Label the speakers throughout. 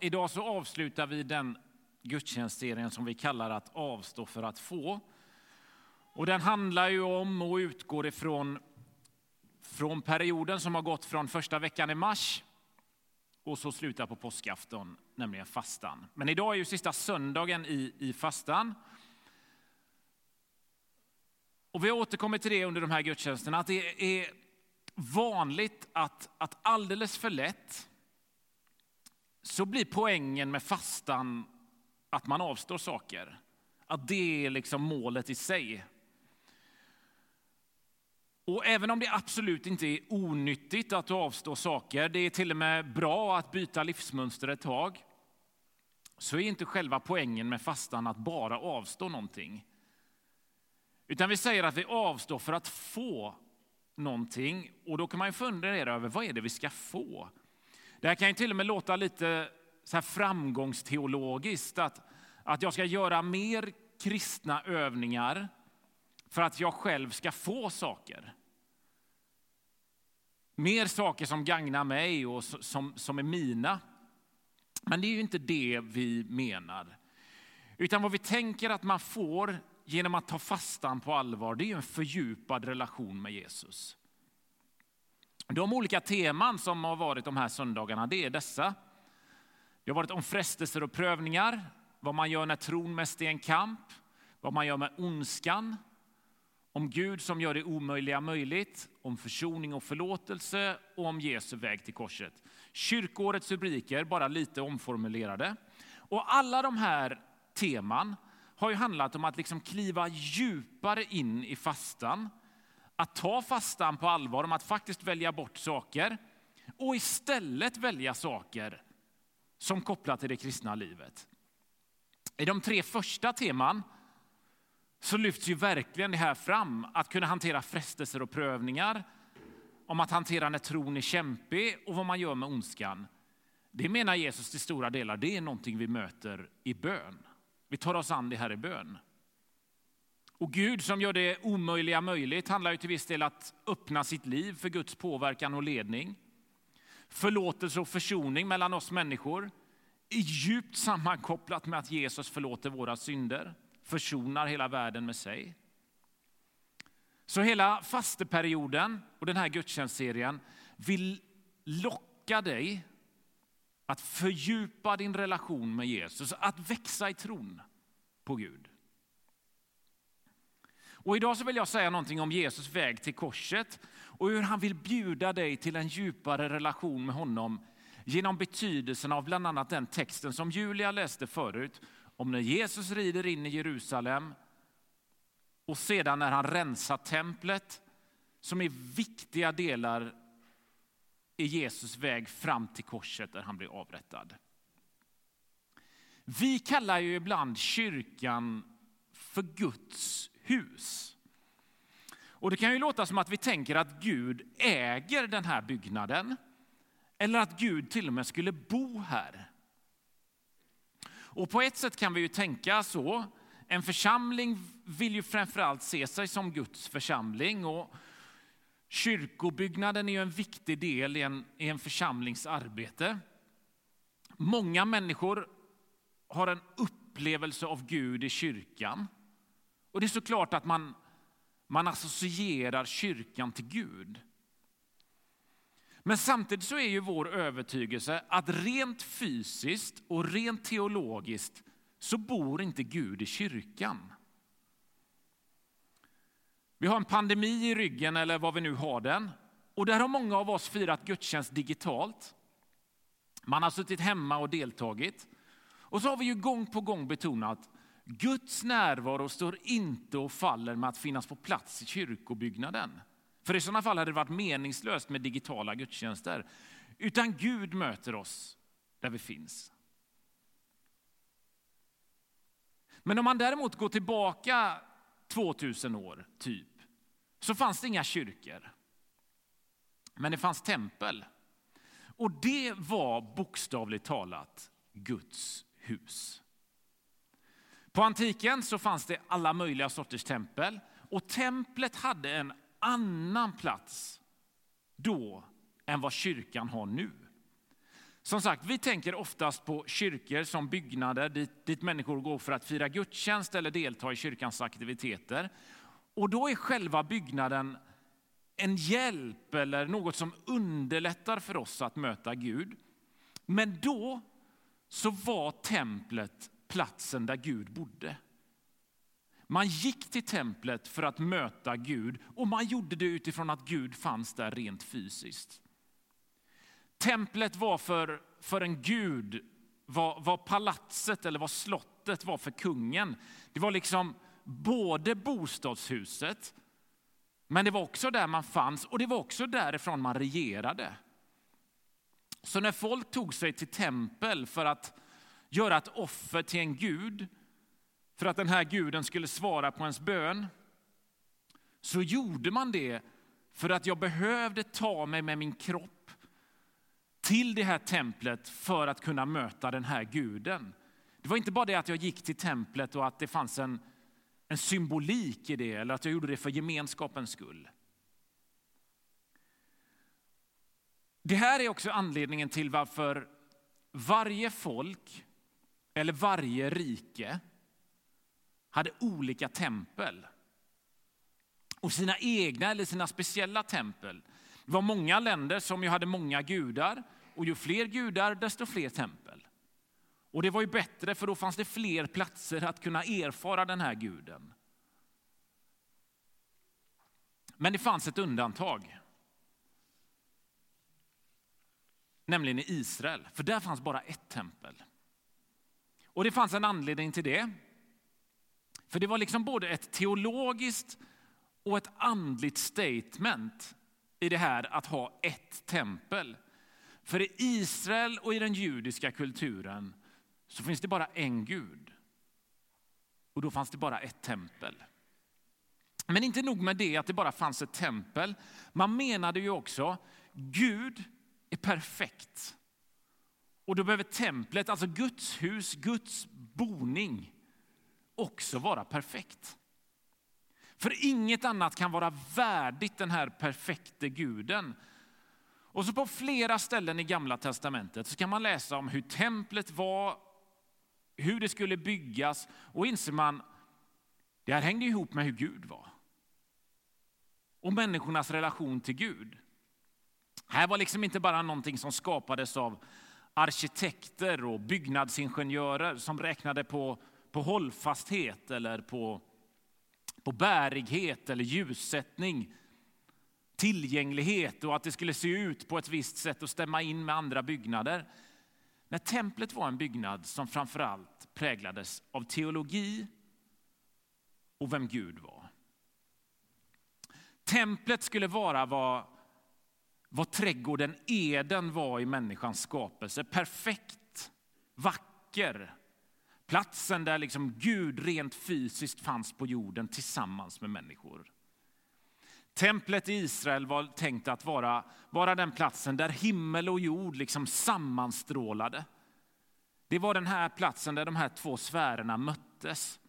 Speaker 1: Idag så avslutar vi den gudstjänstserien som vi kallar att avstå för att få. Och den handlar ju om och utgår ifrån från perioden som har gått från första veckan i mars och så slutar på påskafton, nämligen fastan. Men idag är ju sista söndagen i, i fastan. Och vi har återkommit till det under de här gudstjänsterna, att det är vanligt att, att alldeles för lätt så blir poängen med fastan att man avstår saker. Att det är liksom målet i sig. Och även om det absolut inte är onyttigt att avstå saker, det är till och med bra att byta livsmönster ett tag, så är inte själva poängen med fastan att bara avstå någonting. Utan vi säger att vi avstår för att få någonting. Och då kan man ju fundera över vad är det vi ska få? Det här kan ju till och med låta lite så här framgångsteologiskt, att, att jag ska göra mer kristna övningar för att jag själv ska få saker. Mer saker som gagnar mig och som, som är mina. Men det är ju inte det vi menar. Utan vad vi tänker att man får genom att ta fastan på allvar, det är en fördjupad relation med Jesus. De olika teman som har varit de här söndagarna, det är dessa. Det har varit om frestelser och prövningar, vad man gör när tron mest är en kamp, vad man gör med ondskan, om Gud som gör det omöjliga möjligt, om försoning och förlåtelse och om Jesu väg till korset. Kyrkårets rubriker, bara lite omformulerade. Och alla de här teman har ju handlat om att liksom kliva djupare in i fastan, att ta fastan på allvar, om att faktiskt välja bort saker och istället välja saker som kopplar till det kristna livet. I de tre första teman så lyfts ju verkligen det här fram, att kunna hantera frestelser och prövningar, om att hantera när tron är kämpig och vad man gör med ondskan. Det menar Jesus till stora delar, det är någonting vi möter i bön. Vi tar oss an det här i bön. Och Gud som gör det omöjliga möjligt handlar ju till viss del att öppna sitt liv för Guds påverkan och ledning. Förlåtelse och försoning mellan oss människor är djupt sammankopplat med att Jesus förlåter våra synder, försonar hela världen med sig. Så hela fasteperioden och den här gudstjänstserien vill locka dig att fördjupa din relation med Jesus, att växa i tron på Gud. Och idag så vill jag säga någonting om Jesus väg till korset och hur han vill bjuda dig till en djupare relation med honom genom betydelsen av bland annat den texten som Julia läste förut om när Jesus rider in i Jerusalem och sedan när han rensar templet som är viktiga delar i Jesus väg fram till korset där han blir avrättad. Vi kallar ju ibland kyrkan för Guds hus. Och Det kan ju låta som att vi tänker att Gud äger den här byggnaden eller att Gud till och med skulle bo här. Och På ett sätt kan vi ju tänka så. En församling vill ju framförallt se sig som Guds församling. och Kyrkobyggnaden är en viktig del i en, i en församlings arbete. Många människor har en upplevelse av Gud i kyrkan. Och det är såklart att man, man associerar kyrkan till Gud. Men samtidigt så är ju vår övertygelse att rent fysiskt och rent teologiskt så bor inte Gud i kyrkan. Vi har en pandemi i ryggen, eller vad vi nu har den. Och där har många av oss firat gudstjänst digitalt. Man har suttit hemma och deltagit. Och så har vi ju gång på gång betonat Guds närvaro står inte och faller med att finnas på plats i kyrkobyggnaden. För i sådana fall hade det varit meningslöst med digitala gudstjänster. Utan Gud möter oss där vi finns. Men om man däremot går tillbaka 2000 år, typ, så fanns det inga kyrkor. Men det fanns tempel. Och det var bokstavligt talat Guds hus. På antiken så fanns det alla möjliga sorters tempel och templet hade en annan plats då än vad kyrkan har nu. Som sagt, vi tänker oftast på kyrkor som byggnader dit, dit människor går för att fira gudstjänst eller delta i kyrkans aktiviteter. Och då är själva byggnaden en hjälp eller något som underlättar för oss att möta Gud. Men då så var templet platsen där Gud bodde. Man gick till templet för att möta Gud och man gjorde det utifrån att Gud fanns där rent fysiskt. Templet var för, för en gud vad, vad palatset eller vad slottet var för kungen. Det var liksom både bostadshuset, men det var också där man fanns och det var också därifrån man regerade. Så när folk tog sig till tempel för att göra ett offer till en gud, för att den här guden skulle svara på ens bön, så gjorde man det för att jag behövde ta mig med min kropp till det här templet för att kunna möta den här guden. Det var inte bara det att jag gick till templet och att det fanns en, en symbolik i det, eller att jag gjorde det för gemenskapens skull. Det här är också anledningen till varför varje folk eller varje rike hade olika tempel. Och sina egna eller sina speciella tempel. Det var många länder som ju hade många gudar och ju fler gudar desto fler tempel. Och det var ju bättre för då fanns det fler platser att kunna erfara den här guden. Men det fanns ett undantag. Nämligen i Israel, för där fanns bara ett tempel. Och det fanns en anledning till det. För det var liksom både ett teologiskt och ett andligt statement i det här att ha ett tempel. För i Israel och i den judiska kulturen så finns det bara en Gud. Och då fanns det bara ett tempel. Men inte nog med det att det bara fanns ett tempel. Man menade ju också Gud är perfekt. Och då behöver templet, alltså Guds hus, Guds boning, också vara perfekt. För inget annat kan vara värdigt den här perfekte guden. Och så på flera ställen i Gamla testamentet så kan man läsa om hur templet var, hur det skulle byggas och inser man det här hängde ihop med hur Gud var. Och människornas relation till Gud. Här var liksom inte bara någonting som skapades av arkitekter och byggnadsingenjörer som räknade på, på hållfasthet eller på, på bärighet eller ljussättning, tillgänglighet och att det skulle se ut på ett visst sätt och stämma in med andra byggnader. När templet var en byggnad som framför allt präglades av teologi och vem Gud var. Templet skulle vara vad vad trädgården Eden var i människans skapelse. Perfekt, vacker. Platsen där liksom Gud rent fysiskt fanns på jorden tillsammans med människor. Templet i Israel var tänkt att vara, vara den platsen där himmel och jord liksom sammanstrålade. Det var den här platsen där de här två sfärerna möttes.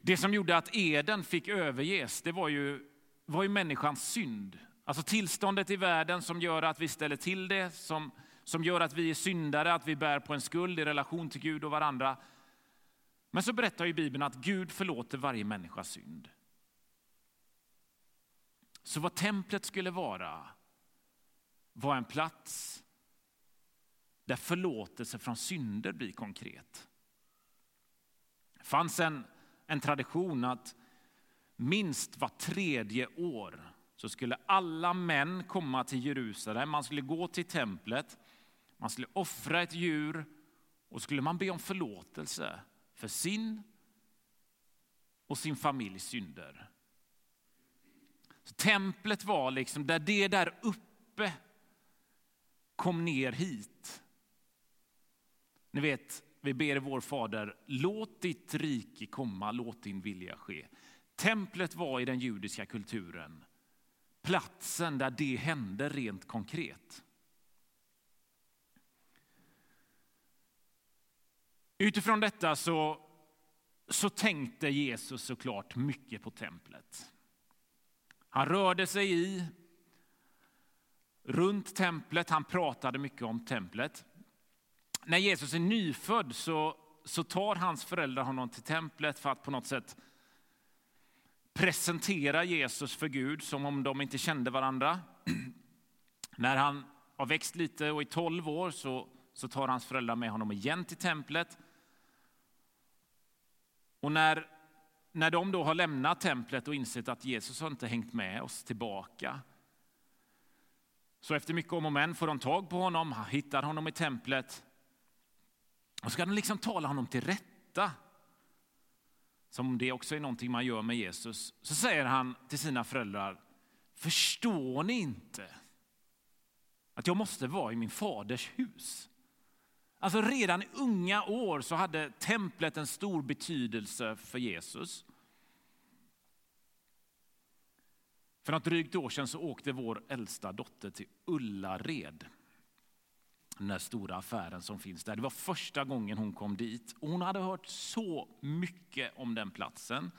Speaker 1: Det som gjorde att Eden fick överges, det var ju var ju människans synd. Alltså tillståndet i världen som gör att vi ställer till det, som, som gör att vi är syndare, att vi bär på en skuld i relation till Gud och varandra. Men så berättar ju Bibeln att Gud förlåter varje människas synd. Så vad templet skulle vara var en plats där förlåtelse från synder blir konkret. Det fanns en, en tradition att minst var tredje år så skulle alla män komma till Jerusalem. Man skulle gå till templet, man skulle offra ett djur och skulle man be om förlåtelse för sin och sin familjs synder. Så templet var liksom där det där uppe kom ner hit. Ni vet, vi ber vår Fader, låt ditt rike komma, låt din vilja ske. Templet var i den judiska kulturen platsen där det hände rent konkret. Utifrån detta så, så tänkte Jesus såklart mycket på templet. Han rörde sig i, runt templet. Han pratade mycket om templet. När Jesus är nyfödd så, så tar hans föräldrar honom till templet för att på något sätt presentera Jesus för Gud som om de inte kände varandra. När han har växt lite och i 12 år så, så tar hans föräldrar med honom igen till templet. Och när, när de då har lämnat templet och insett att Jesus har inte hängt med oss tillbaka så efter mycket om och men får de tag på honom, hittar honom i templet och ska de liksom tala honom till rätta. Som det också är någonting man gör med Jesus. Så säger han till sina föräldrar, förstår ni inte att jag måste vara i min faders hus? Alltså redan i unga år så hade templet en stor betydelse för Jesus. För något drygt år sedan så åkte vår äldsta dotter till Ullared. Den där stora affären som finns där. Det var första gången hon kom dit. Och hon hade hört så mycket om den platsen.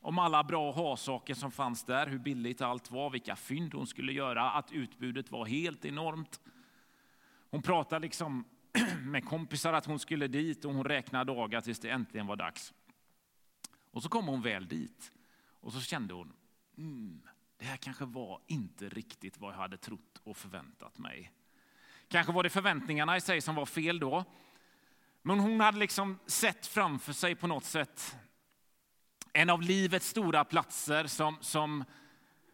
Speaker 1: Om alla bra ha-saker som fanns där, hur billigt allt var, vilka fynd hon skulle göra, att utbudet var helt enormt. Hon pratade liksom med kompisar att hon skulle dit och hon räknade dagar tills det äntligen var dags. Och så kom hon väl dit och så kände hon, mm, det här kanske var inte riktigt vad jag hade trott och förväntat mig. Kanske var det förväntningarna i sig som var fel då. Men hon hade liksom sett framför sig på något sätt en av livets stora platser som, som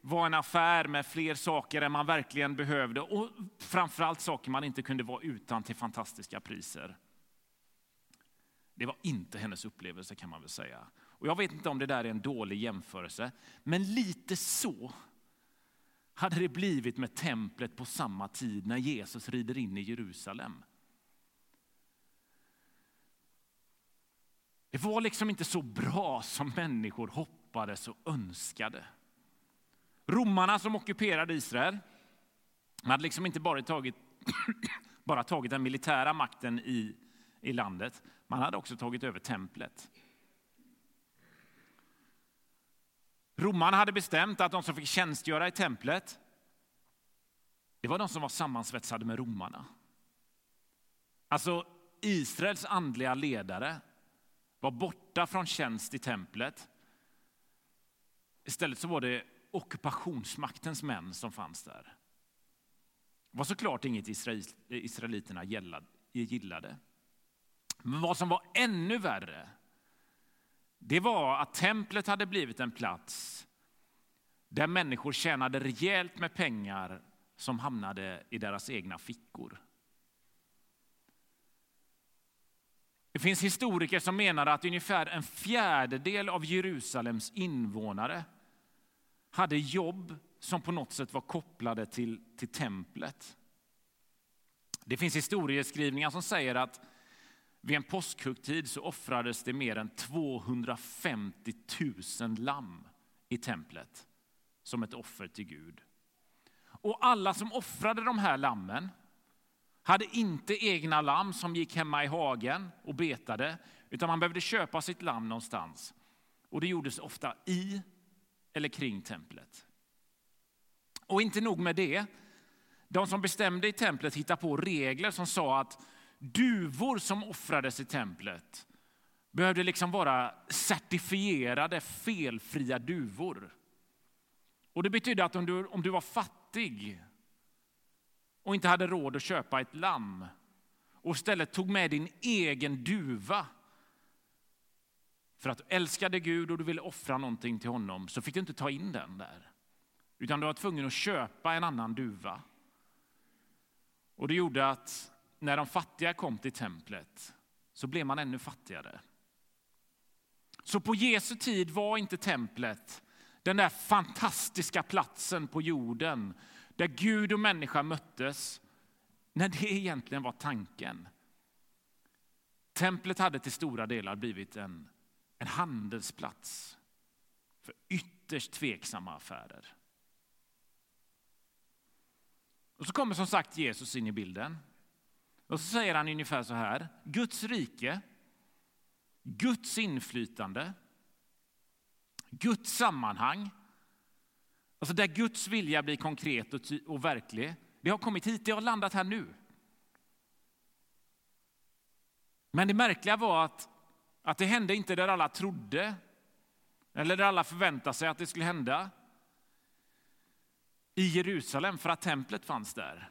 Speaker 1: var en affär med fler saker än man verkligen behövde och framförallt saker man inte kunde vara utan till fantastiska priser. Det var inte hennes upplevelse kan man väl säga. Och jag vet inte om det där är en dålig jämförelse, men lite så hade det blivit med templet på samma tid när Jesus rider in i Jerusalem. Det var liksom inte så bra som människor hoppades och önskade. Romarna som ockuperade Israel hade liksom inte bara tagit, bara tagit den militära makten i, i landet, man hade också tagit över templet. Romarna hade bestämt att de som fick tjänstgöra i templet, det var de som var sammansvetsade med romarna. Alltså Israels andliga ledare var borta från tjänst i templet. Istället så var det ockupationsmaktens män som fanns där. Det var såklart inget israeliterna gillade. Men vad som var ännu värre det var att templet hade blivit en plats där människor tjänade rejält med pengar som hamnade i deras egna fickor. Det finns historiker som menar att ungefär en fjärdedel av Jerusalems invånare hade jobb som på något sätt var kopplade till, till templet. Det finns historieskrivningar som säger att vid en påskhögtid så offrades det mer än 250 000 lamm i templet som ett offer till Gud. Och alla som offrade de här lammen hade inte egna lamm som gick hemma i hagen och betade, utan man behövde köpa sitt lamm någonstans. Och det gjordes ofta i eller kring templet. Och inte nog med det. De som bestämde i templet hittade på regler som sa att duvor som offrades i templet behövde liksom vara certifierade felfria duvor. Och Det betydde att om du, om du var fattig och inte hade råd att köpa ett lamm och istället tog med din egen duva för att du älskade Gud och du ville offra någonting till honom så fick du inte ta in den där. Utan du var tvungen att köpa en annan duva. Och Det gjorde att när de fattiga kom till templet så blev man ännu fattigare. Så på Jesu tid var inte templet den där fantastiska platsen på jorden där Gud och människa möttes, när det egentligen var tanken. Templet hade till stora delar blivit en, en handelsplats för ytterst tveksamma affärer. Och så kommer som sagt Jesus in i bilden. Och så säger han ungefär så här. Guds rike, Guds inflytande, Guds sammanhang, alltså där Guds vilja blir konkret och, och verklig, Det har kommit hit, det har landat här nu. Men det märkliga var att, att det hände inte där alla trodde eller där alla förväntade sig att det skulle hända i Jerusalem för att templet fanns där.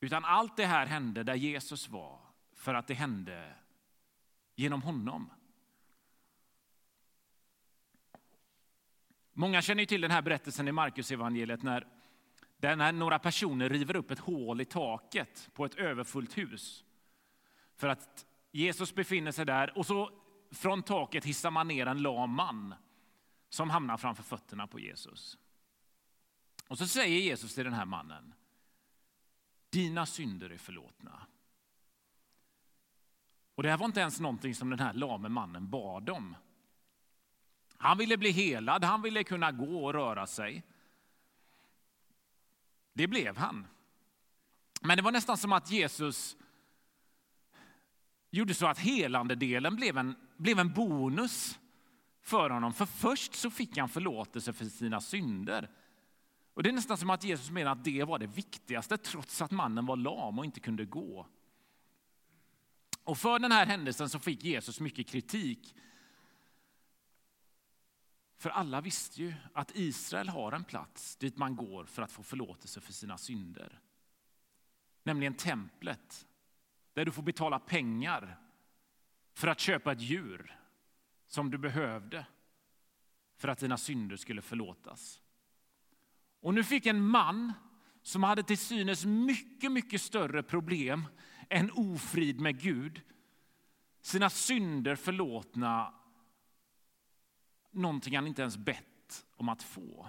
Speaker 1: Utan allt det här hände där Jesus var för att det hände genom honom. Många känner till den här berättelsen i Markus evangeliet när, när några personer river upp ett hål i taket på ett överfullt hus. För att Jesus befinner sig där och så från taket hissar man ner en lam man som hamnar framför fötterna på Jesus. Och så säger Jesus till den här mannen, dina synder är förlåtna. Och det här var inte ens någonting som den här lame mannen bad om. Han ville bli helad, han ville kunna gå och röra sig. Det blev han. Men det var nästan som att Jesus gjorde så att helandedelen blev en, blev en bonus för honom. För först så fick han förlåtelse för sina synder. Och Det är nästan som att Jesus menar att det var det viktigaste trots att mannen var lam och inte kunde gå. Och För den här händelsen så fick Jesus mycket kritik. För alla visste ju att Israel har en plats dit man går för att få förlåtelse för sina synder. Nämligen templet, där du får betala pengar för att köpa ett djur som du behövde för att dina synder skulle förlåtas. Och nu fick en man som hade till synes mycket, mycket större problem än ofrid med Gud, sina synder förlåtna, någonting han inte ens bett om att få.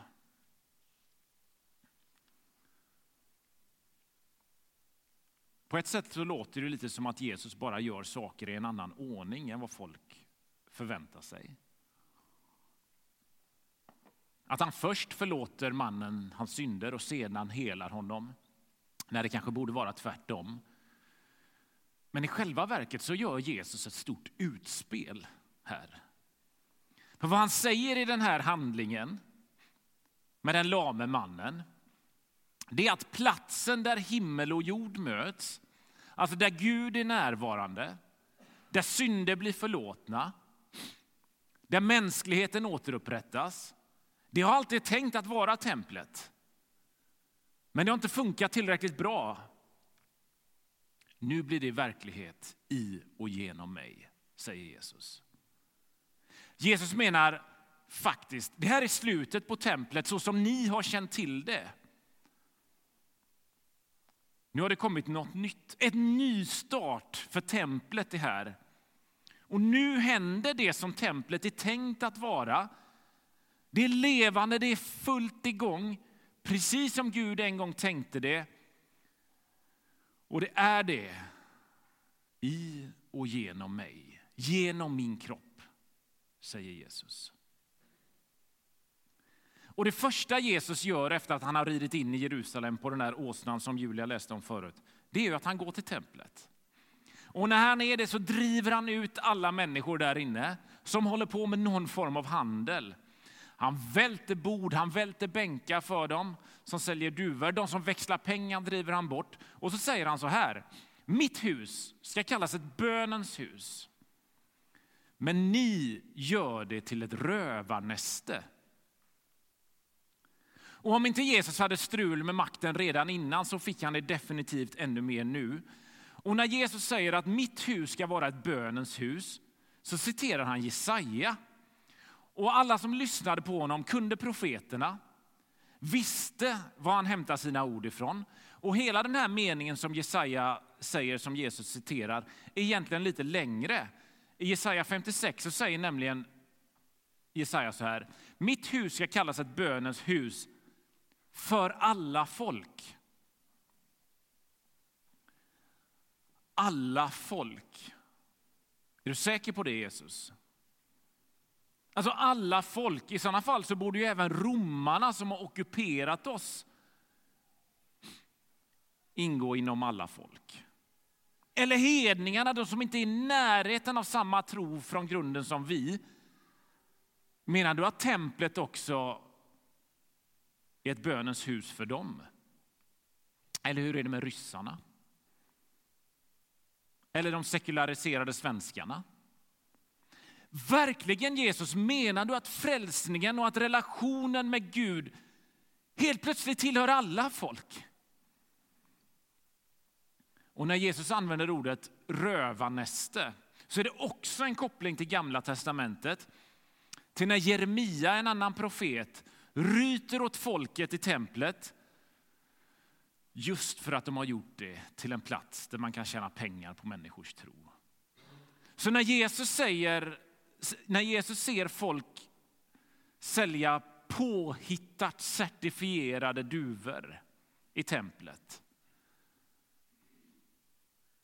Speaker 1: På ett sätt så låter det lite som att Jesus bara gör saker i en annan ordning än vad folk förväntar sig. Att han först förlåter mannen hans synder och sedan helar honom. När det kanske borde vara tvärtom. Men i själva verket så gör Jesus ett stort utspel här. För vad han säger i den här handlingen med den lame mannen, det är att platsen där himmel och jord möts, alltså där Gud är närvarande, där synder blir förlåtna, där mänskligheten återupprättas. Det har alltid tänkt att vara templet. Men det har inte funkat tillräckligt bra. Nu blir det verklighet i och genom mig, säger Jesus. Jesus menar faktiskt, det här är slutet på templet så som ni har känt till det. Nu har det kommit något nytt, ett nystart för templet det här. Och nu händer det som templet är tänkt att vara. Det är levande, det är fullt igång, precis som Gud en gång tänkte det. Och det är det i och genom mig, genom min kropp, säger Jesus. Och Det första Jesus gör efter att han har ridit in i Jerusalem på den där åsnan som Julia läste om förut, det är att han går till templet. Och när han är det så driver han ut alla människor där inne som håller på med någon form av handel. Han välter bord, han välter bänkar för dem som säljer duvor. De som växlar pengar driver han bort. Och så säger han så här. Mitt hus ska kallas ett bönens hus. Men ni gör det till ett rövarnäste. Och om inte Jesus hade strul med makten redan innan så fick han det definitivt ännu mer nu. Och när Jesus säger att mitt hus ska vara ett bönens hus så citerar han Jesaja. Och alla som lyssnade på honom kunde profeterna, visste var han hämtade sina ord ifrån. Och hela den här meningen som Jesaja säger, som Jesus citerar, är egentligen lite längre. I Jesaja 56 så säger nämligen Jesaja så här. Mitt hus ska kallas ett bönens hus för alla folk. alla folk. Är du säker på det, Jesus? Alltså alla folk. I sådana fall så borde ju även romarna som har ockuperat oss ingå inom alla folk. Eller hedningarna, de som inte är i närheten av samma tro från grunden som vi. Menar du att templet också är ett bönens hus för dem? Eller hur är det med ryssarna? Eller de sekulariserade svenskarna? Verkligen Jesus, menar du att frälsningen och att relationen med Gud helt plötsligt tillhör alla folk? Och när Jesus använder ordet rövarnäste så är det också en koppling till Gamla testamentet. Till när Jeremia, en annan profet, ryter åt folket i templet just för att de har gjort det till en plats där man kan tjäna pengar på människors tro. Så när Jesus, säger, när Jesus ser folk sälja påhittat certifierade duvor i templet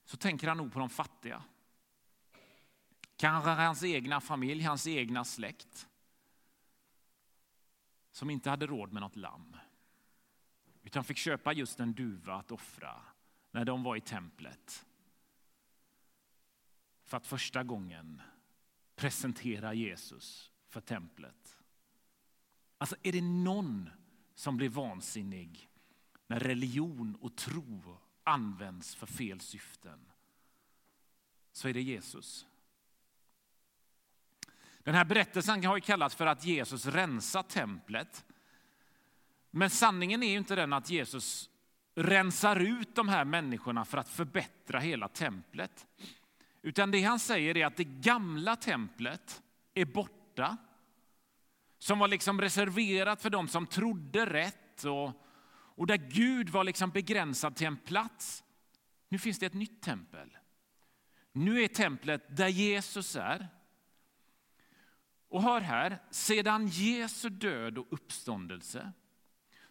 Speaker 1: så tänker han nog på de fattiga. Kanske hans egna familj, hans egna släkt som inte hade råd med något lamm utan fick köpa just en duva att offra när de var i templet för att första gången presentera Jesus för templet. Alltså, är det någon som blir vansinnig när religion och tro används för fel syften så är det Jesus. Den här berättelsen har ju kallats för att Jesus rensar templet. Men sanningen är ju inte den att Jesus rensar ut de här människorna för att förbättra hela templet. Utan det han säger är att det gamla templet är borta. Som var liksom reserverat för dem som trodde rätt och och där Gud var liksom begränsad till en plats. Nu finns det ett nytt tempel. Nu är templet där Jesus är. Och hör här, sedan Jesu död och uppståndelse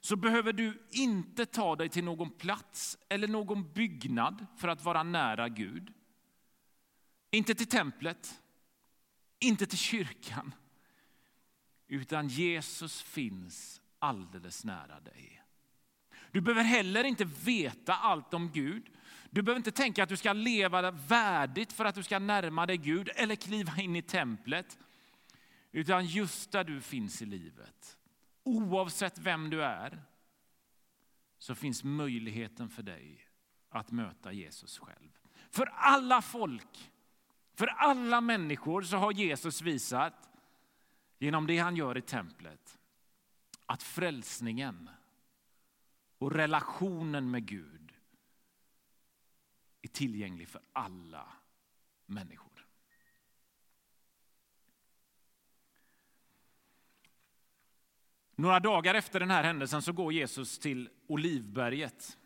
Speaker 1: så behöver du inte ta dig till någon plats eller någon byggnad för att vara nära Gud. Inte till templet, inte till kyrkan, utan Jesus finns alldeles nära dig. Du behöver heller inte veta allt om Gud. Du behöver inte tänka att du ska leva värdigt för att du ska närma dig Gud eller kliva in i templet. Utan just där du finns i livet, oavsett vem du är, så finns möjligheten för dig att möta Jesus själv. För alla folk, för alla människor så har Jesus visat genom det han gör i templet att frälsningen och relationen med Gud är tillgänglig för alla människor. Några dagar efter den här händelsen så går Jesus till Olivberget,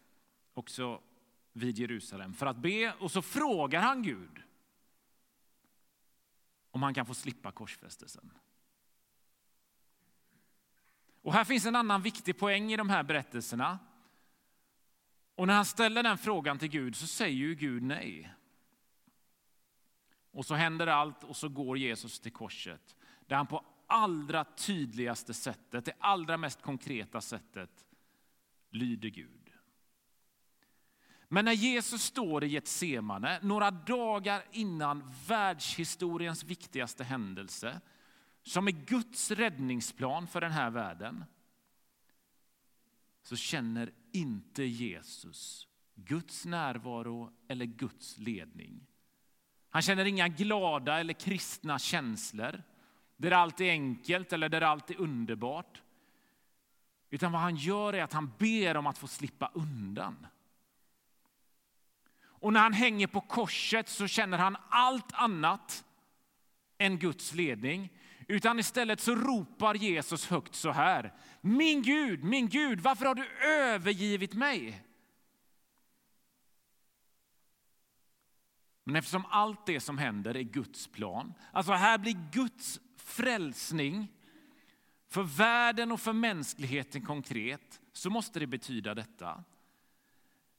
Speaker 1: också vid Jerusalem, för att be. Och så frågar han Gud om han kan få slippa korsfästelsen. Och här finns en annan viktig poäng i de här berättelserna. Och när han ställer den frågan till Gud så säger ju Gud nej. Och så händer allt och så går Jesus till korset där han på allra tydligaste sättet, det allra mest konkreta sättet lyder Gud. Men när Jesus står i Getsemane, några dagar innan världshistoriens viktigaste händelse, som är Guds räddningsplan för den här världen, så känner inte Jesus Guds närvaro eller Guds ledning. Han känner inga glada eller kristna känslor där allt är enkelt eller där allt är underbart. Utan vad han gör är att han ber om att få slippa undan. Och när han hänger på korset så känner han allt annat än Guds ledning. Utan istället så ropar Jesus högt så här. Min Gud, min Gud, varför har du övergivit mig? Men eftersom allt det som händer är Guds plan, alltså här blir Guds frälsning för världen och för mänskligheten konkret, så måste det betyda detta.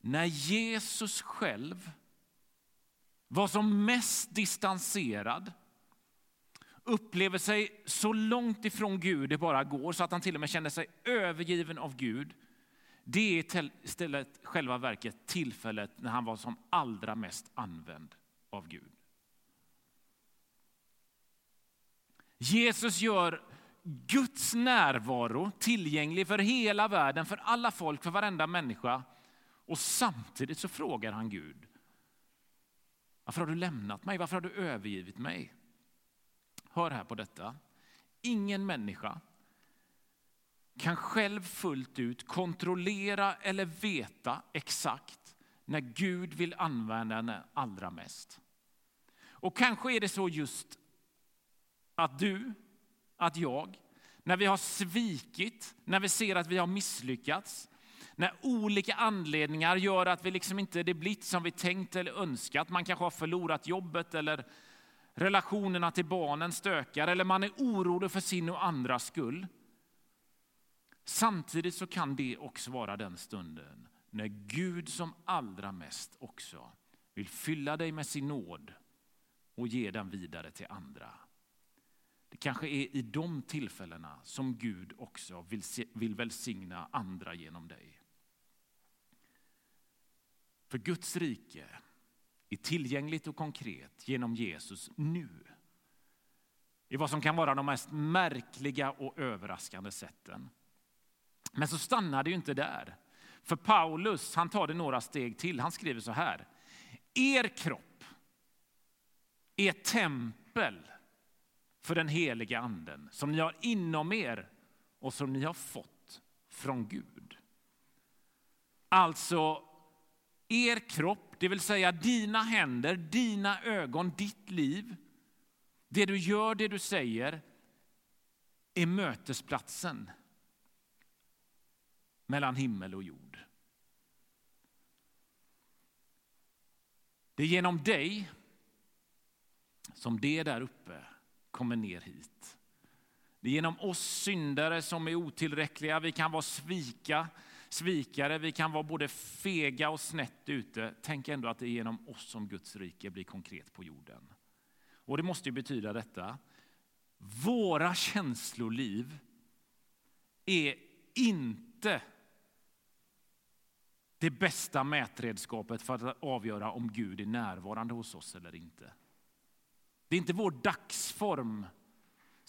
Speaker 1: När Jesus själv var som mest distanserad upplever sig så långt ifrån Gud det bara går så att han till och med känner sig övergiven av Gud. Det är istället själva verket tillfället när han var som allra mest använd av Gud. Jesus gör Guds närvaro tillgänglig för hela världen, för alla folk, för varenda människa. Och samtidigt så frågar han Gud, varför har du lämnat mig? Varför har du övergivit mig? Hör här på detta. Ingen människa kan själv fullt ut kontrollera eller veta exakt när Gud vill använda henne allra mest. Och kanske är det så just att du, att jag, när vi har svikit, när vi ser att vi har misslyckats, när olika anledningar gör att vi liksom inte det blivit som vi tänkt eller önskat. Man kanske har förlorat jobbet eller relationerna till barnen stökar eller man är orolig för sin och andras skull. Samtidigt så kan det också vara den stunden när Gud som allra mest också vill fylla dig med sin nåd och ge den vidare till andra. Det kanske är i de tillfällena som Gud också vill, vill välsigna andra genom dig. För Guds rike är tillgängligt och konkret genom Jesus nu. I vad som kan vara de mest märkliga och överraskande sätten. Men så stannar det ju inte där. För Paulus han tar det några steg till. Han skriver så här. Er kropp är tempel för den heliga anden som ni har inom er och som ni har fått från Gud. Alltså, er kropp, det vill säga dina händer, dina ögon, ditt liv, det du gör, det du säger, är mötesplatsen mellan himmel och jord. Det är genom dig som det där uppe kommer ner hit. Det är genom oss syndare som är otillräckliga. Vi kan vara svika, svikare, vi kan vara både fega och snett ute. Tänk ändå att det är genom oss som Guds rike blir konkret på jorden. Och det måste ju betyda detta. Våra känsloliv är inte det bästa mätredskapet för att avgöra om Gud är närvarande hos oss eller inte. Det är inte vår dagsform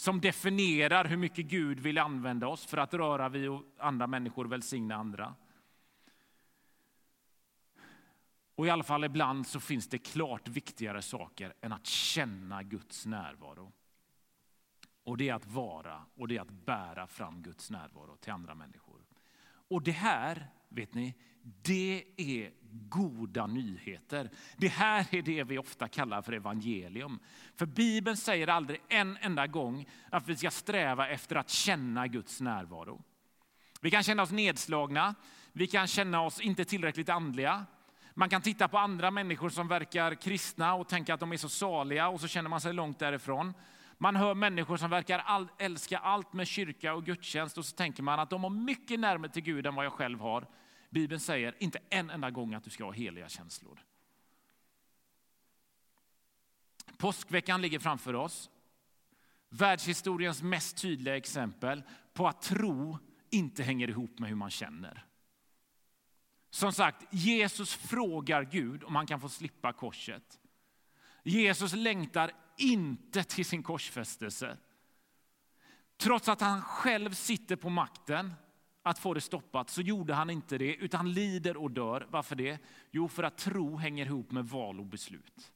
Speaker 1: som definierar hur mycket Gud vill använda oss för att röra vid andra människor och välsigna andra. Och i alla fall ibland så finns det klart viktigare saker än att känna Guds närvaro. Och det är att vara och det är att bära fram Guds närvaro till andra människor. Och det här, vet ni, det är goda nyheter. Det här är det vi ofta kallar för evangelium. För Bibeln säger aldrig en enda gång att vi ska sträva efter att känna Guds närvaro. Vi kan känna oss nedslagna, vi kan känna oss inte tillräckligt andliga. Man kan titta på andra människor som verkar kristna och tänka att de är så saliga och så känner man sig långt därifrån. Man hör människor som verkar all, älska allt med kyrka och gudstjänst och så tänker man att de har mycket närmare till Gud än vad jag själv har. Bibeln säger inte en enda gång att du ska ha heliga känslor. Påskveckan ligger framför oss. Världshistoriens mest tydliga exempel på att tro inte hänger ihop med hur man känner. Som sagt, Jesus frågar Gud om han kan få slippa korset. Jesus längtar inte till sin korsfästelse. Trots att han själv sitter på makten att få det stoppat så gjorde han inte det, utan lider och dör. Varför det? Jo, för att tro hänger ihop med val och beslut.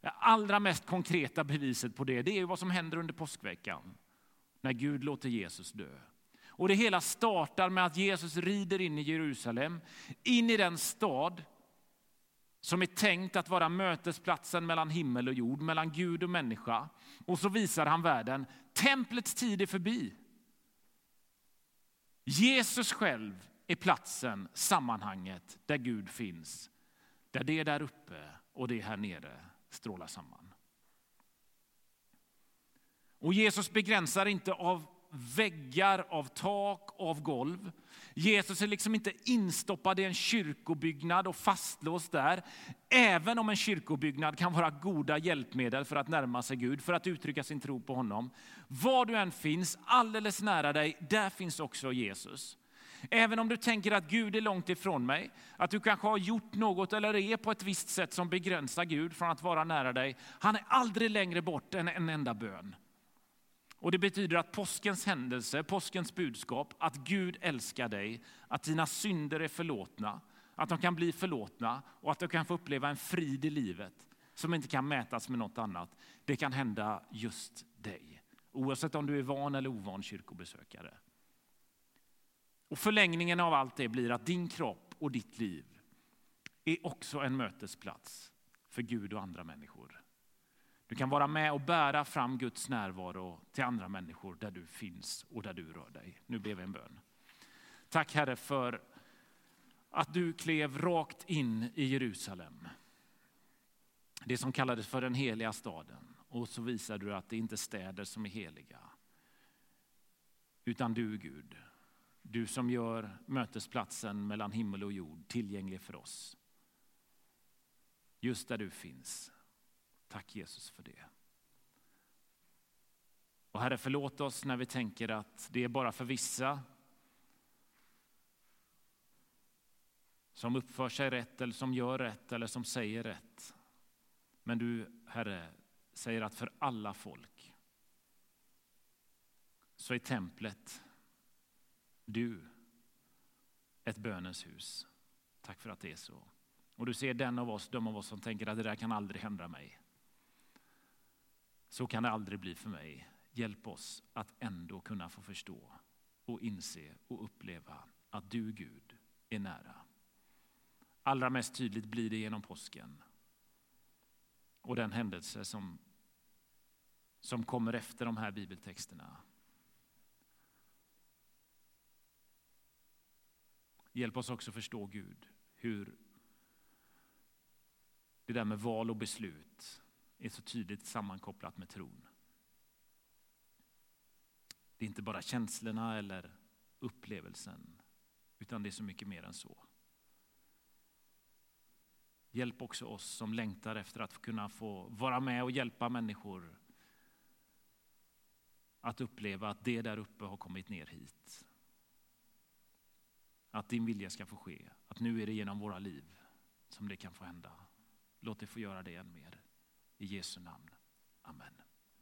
Speaker 1: Det allra mest konkreta beviset på det, det är vad som händer under påskveckan. När Gud låter Jesus dö. Och det hela startar med att Jesus rider in i Jerusalem, in i den stad som är tänkt att vara mötesplatsen mellan himmel och jord, mellan Gud och människa. Och så visar han världen, templets tid är förbi. Jesus själv är platsen, sammanhanget där Gud finns. Där det där uppe och det här nere strålar samman. Och Jesus begränsar inte av väggar, av tak, av golv. Jesus är liksom inte instoppad i en kyrkobyggnad och fastlåst där. Även om en kyrkobyggnad kan vara goda hjälpmedel för att närma sig Gud, för att uttrycka sin tro på honom. Var du än finns, alldeles nära dig, där finns också Jesus. Även om du tänker att Gud är långt ifrån mig, att du kanske har gjort något eller är på ett visst sätt som begränsar Gud från att vara nära dig. Han är aldrig längre bort än en enda bön. Och Det betyder att påskens händelse, påskens budskap, att Gud älskar dig, att dina synder är förlåtna, att de kan bli förlåtna och att du kan få uppleva en frid i livet som inte kan mätas med något annat. Det kan hända just dig, oavsett om du är van eller ovan kyrkobesökare. Och Förlängningen av allt det blir att din kropp och ditt liv är också en mötesplats för Gud och andra människor. Du kan vara med och bära fram Guds närvaro till andra människor där du finns och där du rör dig. Nu ber vi en bön. Tack Herre för att du klev rakt in i Jerusalem. Det som kallades för den heliga staden. Och så visar du att det inte är städer som är heliga. Utan du Gud. Du som gör mötesplatsen mellan himmel och jord tillgänglig för oss. Just där du finns. Tack Jesus för det. Och Herre, förlåt oss när vi tänker att det är bara för vissa som uppför sig rätt eller som gör rätt eller som säger rätt. Men du, Herre, säger att för alla folk så är templet, du, ett bönens hus. Tack för att det är så. Och du ser den av oss, de av oss som tänker att det där kan aldrig hända mig. Så kan det aldrig bli för mig. Hjälp oss att ändå kunna få förstå och inse och uppleva att du Gud är nära. Allra mest tydligt blir det genom påsken och den händelse som, som kommer efter de här bibeltexterna. Hjälp oss också förstå Gud, hur det där med val och beslut är så tydligt sammankopplat med tron. Det är inte bara känslorna eller upplevelsen, utan det är så mycket mer än så. Hjälp också oss som längtar efter att kunna få vara med och hjälpa människor att uppleva att det där uppe har kommit ner hit. Att din vilja ska få ske, att nu är det genom våra liv som det kan få hända. Låt det få göra det än mer. I Jesu namn. Amen.